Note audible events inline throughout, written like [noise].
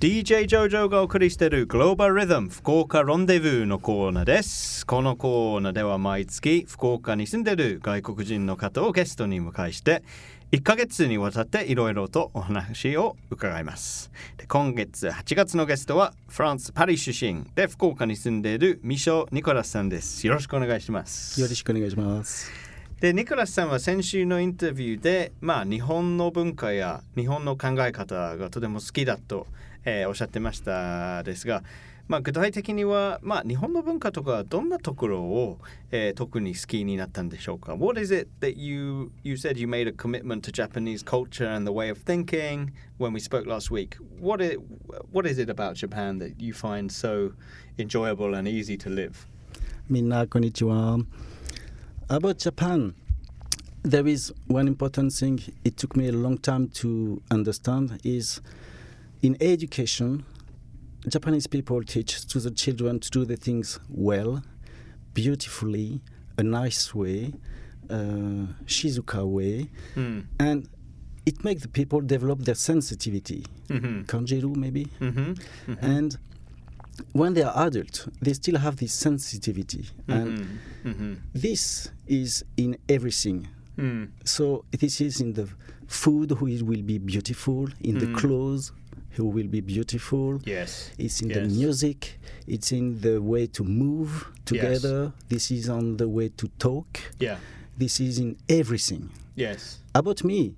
DJ ジョジョがお送りしているグローバルリズム福岡ロンデブーのコーナーです。このコーナーでは毎月福岡に住んでいる外国人の方をゲストに迎えして1ヶ月にわたっていろいろとお話を伺います。で今月8月のゲストはフランス・パリ出身で福岡に住んでいるミショ・ニコラスさんです。よろしくお願いします。よろしくお願いします。でニコラスさんは先週のインタビューで、まあ、日本の文化や日本の考え方がとても好きだと、えー、おっしゃってましたですが、まあ、具体的には、まあ、日本の文化とかどんなところを、えー、特に好きになったんでしょうか What is it that you, you said you made a commitment to Japanese culture and the way of thinking when we spoke last week? What is, what is it about Japan that you find so enjoyable and easy to live? みんなこんにちは。About Japan, there is one important thing it took me a long time to understand is in education, Japanese people teach to the children to do the things well, beautifully, a nice way, uh, Shizuka way, mm. and it makes the people develop their sensitivity, mm-hmm. kanjiru maybe, mm-hmm. Mm-hmm. and when they are adult, they still have this sensitivity, mm-hmm. and mm-hmm. this is in everything. Mm. So this is in the food, who will be beautiful, in the clothes, who will be beautiful. Yes. It's in yes. the music. It's in the way to move together. Yes. This is on the way to talk. Yeah. This is in everything. Yes. About me,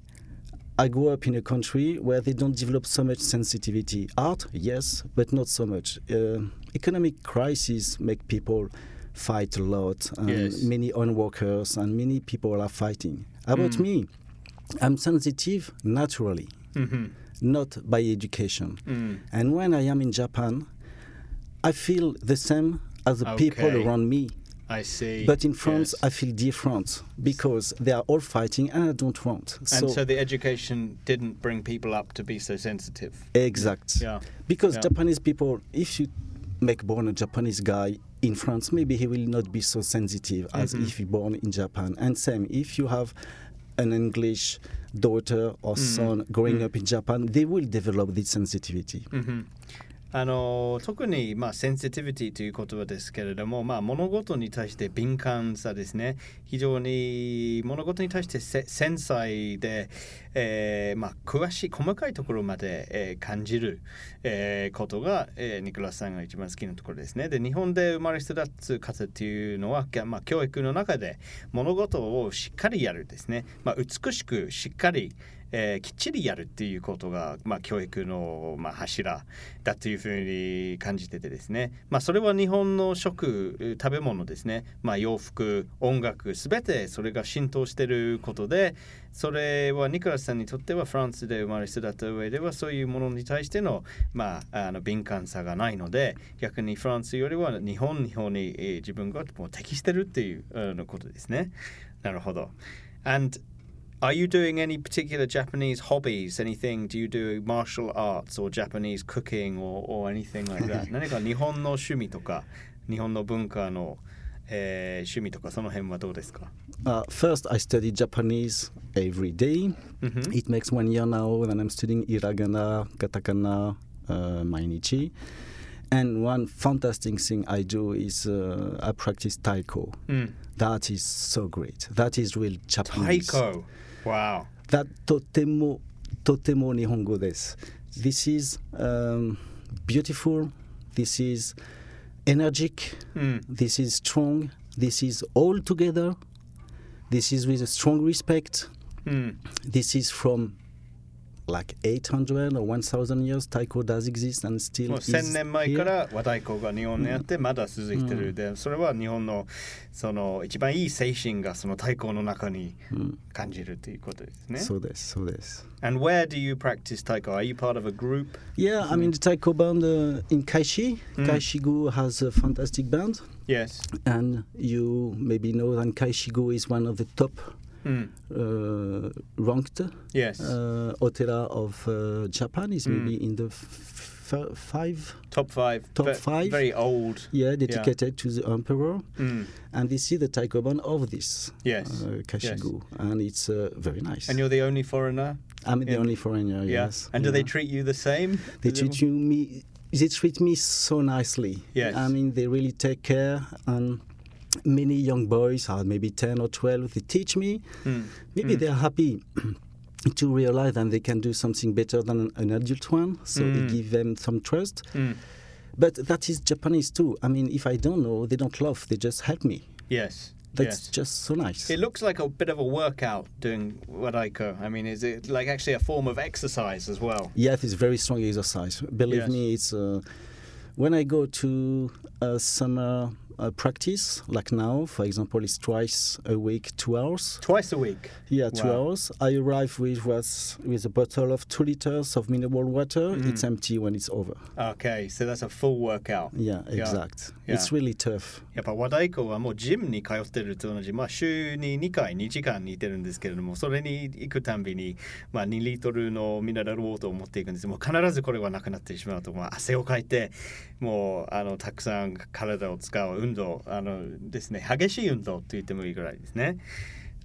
I grew up in a country where they don't develop so much sensitivity. Art, yes, but not so much. Uh, economic crises make people fight a lot. And yes. Many workers and many people are fighting. About mm. me, I'm sensitive naturally, mm-hmm. Not by education. Mm. And when I am in Japan, I feel the same as the okay. people around me. I see. But in France, yes. I feel different because they are all fighting, and I don't want. And so, so, the education didn't bring people up to be so sensitive. Exact. Yeah. Because yeah. Japanese people, if you make born a Japanese guy in France, maybe he will not be so sensitive as mm-hmm. if he born in Japan. And same, if you have an English daughter or mm-hmm. son growing mm-hmm. up in Japan, they will develop this sensitivity. あの特に、まあ、センシティビティという言葉ですけれども、まあ、物事に対して敏感さですね。非常に物事に対して繊細で、えーまあ、詳しい細かいところまで、えー、感じる、えー、ことが、え、ニクラスさんが一番好きなところですね。で日本で生まれ育つ方っていうのは、まあ、教育の中で物事をしっかりやるですね、ま、美しくしっかりえー、きっちりやるっていうことが、まあ、教育の、まあ、柱だというふうに感じててですね、まあ、それは日本の食食べ物ですね、まあ、洋服音楽すべてそれが浸透していることでそれはニクラスさんにとってはフランスで生まれ育った上ではそういうものに対しての,、まあ、あの敏感さがないので逆にフランスよりは日本日本に、え、自分がもう適してるっていうあのことですね。なるほど。And Are you doing any particular Japanese hobbies? Anything? Do you do martial arts or Japanese cooking or, or anything like that? [laughs] 何か日本の趣味とか日本の文化の、えー、趣味とかその辺はどうですか、uh, First, I study Japanese every day. Mm-hmm. It makes one year now that I'm studying hiragana, katakana, uh, mainichi. And one fantastic thing I do is uh, I practice taiko. Mm. That is so great. That is real Japanese. Taiko. Wow. That totemo, totemo nihongo desu. This is um, beautiful. This is energetic. Mm. This is strong. This is all together. This is with a strong respect. Mm. This is from like 800 or 1000 years taiko does exist and still もう1000年前から和太鼓が日本にあってまだ続いてる、うん、でそれは日本のその一番いい精神がその太鼓の中に感じるということですね、うん、そうですそうです And where do you practice taiko? Are you part of a group? Yeah, I'm in the taiko band uh, in Kaishi. Mm. Kashiigu has a fantastic band. Yes. And you maybe know that Kashiigu is one of the top mm. uh, ranked yes. uh, opera of uh, Japan is mm. maybe in the five top five top v- five very old yeah dedicated yeah. to the emperor mm. and this see the taikobon of this yes uh, Kashiigu yes. and it's uh, very nice and you're the only foreigner I'm the only foreigner. Yeah. Yes. And do they treat you the same? They treat you me. They treat me so nicely. Yes. I mean, they really take care. And many young boys, are maybe ten or twelve, they teach me. Mm. Maybe they're happy [clears throat] to realize that they can do something better than an adult one. So Mm. it gives them some trust. Mm. But that is Japanese too. I mean, if I don't know, they don't love. They just help me. Yes. That's yes. just so nice. It looks like a bit of a workout doing wadaiko. I mean, is it like actually a form of exercise as well? Yes, it's very strong exercise. Believe Yes. me, it's uh, when I go to a summer uh, practice, like now, for example, it's twice a week, two hours. Twice a week. Yeah, two Wow. hours. I arrive with was with a bottle of two liters of mineral water. Mm. It's empty when it's over. Okay, so that's a full workout. Yeah, Yeah. exact. Yeah. It's really tough. やっぱ和太鼓はもうジムに通ってると同じ、まあ、週に2回2時間にいてるんですけれどもそれに行くたんびに、まあ、2リットルのミネラルウォーターを持っていくんですもう必ずこれはなくなってしまうと、まあ、汗をかいてもうあのたくさん体を使う 運動あのですね激しい運動と言ってもいいぐらいですね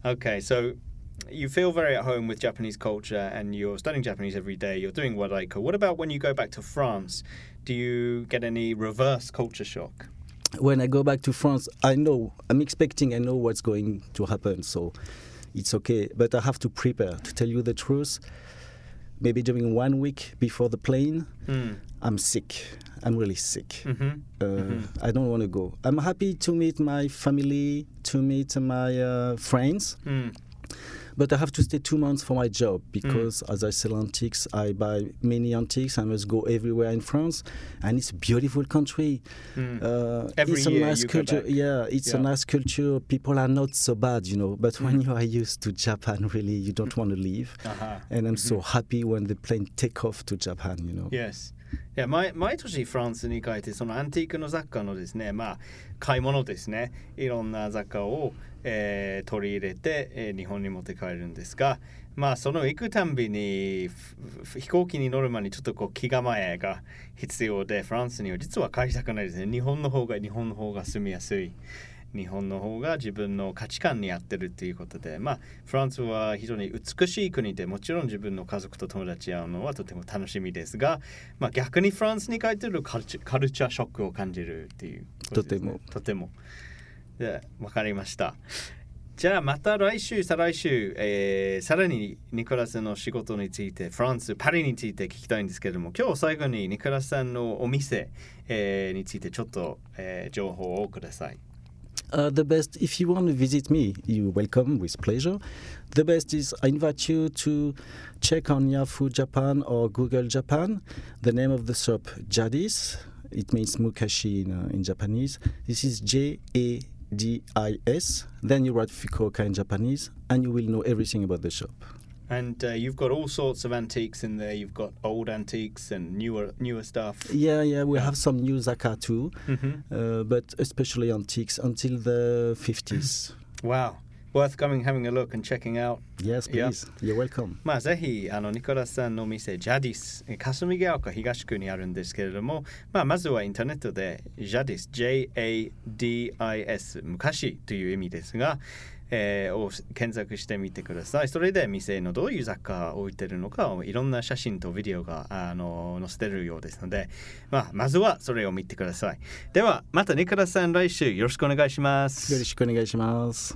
Okay, so you feel very at home with Japanese culture and you're studying Japanese every day, you're doing Wadaiko. What about when you go back to France? Do you get any reverse culture shock? When I go back to France, I know I'm expecting. I know what's going to happen, so it's okay. But I have to prepare. To tell you the truth, maybe during one week before the plane, Mm. I'm sick. I'm really sick. hmm Uh, I don't want to go. I'm happy to meet my family, to meet my uh, friends, Mm. but I have to stay two months for my job because as I sell antiques, I buy many antiques. I must go everywhere in France, and it's a beautiful country. Mm. Uh, Every it's a year nice you go culture. back. Yeah, it's a Yeah. nice culture. People are not so bad, you know. But Mm. when you are used to Japan, really, you don't want to leave. Uh-huh. And I'm so happy when the plane take off to Japan, you know. Yes. いや毎毎年フランスに帰ってそのアンティークの雑貨のですねまあ買い物ですねいろんな雑貨を、 えー取り入れて、えー日本に持って帰るんですがまあその行くたんびに飛行機に乗る前にちょっとこう気構えが必要でフランスには実は帰りたくないですね。日本の方が日本の方が住みやすい。日本の方が自分の価値観に合ってるっていうことでまあフランスは非常に美しい国でもちろん自分の家族と友達会うのはとても楽しみですが、まあ、逆にフランスに帰ってるカルチカルチャーショックを感じるっていうことですね、とてもでわかりましたじゃあまた来週再来週、えーさらにニコラスの仕事についてフランスパリについて聞きたいんですけれども今日最後にニコラスさんのお店、えーについてちょっと、えー情報をください Uh, the best, if you want to visit me, you're welcome with pleasure. The best is I invite you to check on Yahoo Japan or Google Japan. The name of the shop, Jadis. It means mukashi in, uh, in Japanese. This is J A D I S. Then you write Fukuoka in Japanese, and you will know everything about the shop. And uh, you've got all sorts of antiques in there. You've got old antiques and newer newer stuff. Yeah, yeah, we have some new zakka too, Mhm. uh, but especially antiques until the 50s. Wow, worth coming, having a look and checking out. yes, Yeah. please. You're welcome. まあぜひあのニコラスさんのお店ジャディスえ霞ヶ丘東区にあるんですけれども、まあ、まずはインターネットでジャディス J-A-D-I-S 昔という意味ですが、えーを検索してみてくださいそれで店のどういう雑貨を置いてるのかいろんな写真とビデオがあの載せてるようですので、まあ、まずはそれを見てくださいではまたニコラスさん来週よろしくお願いしますよろしくお願いします。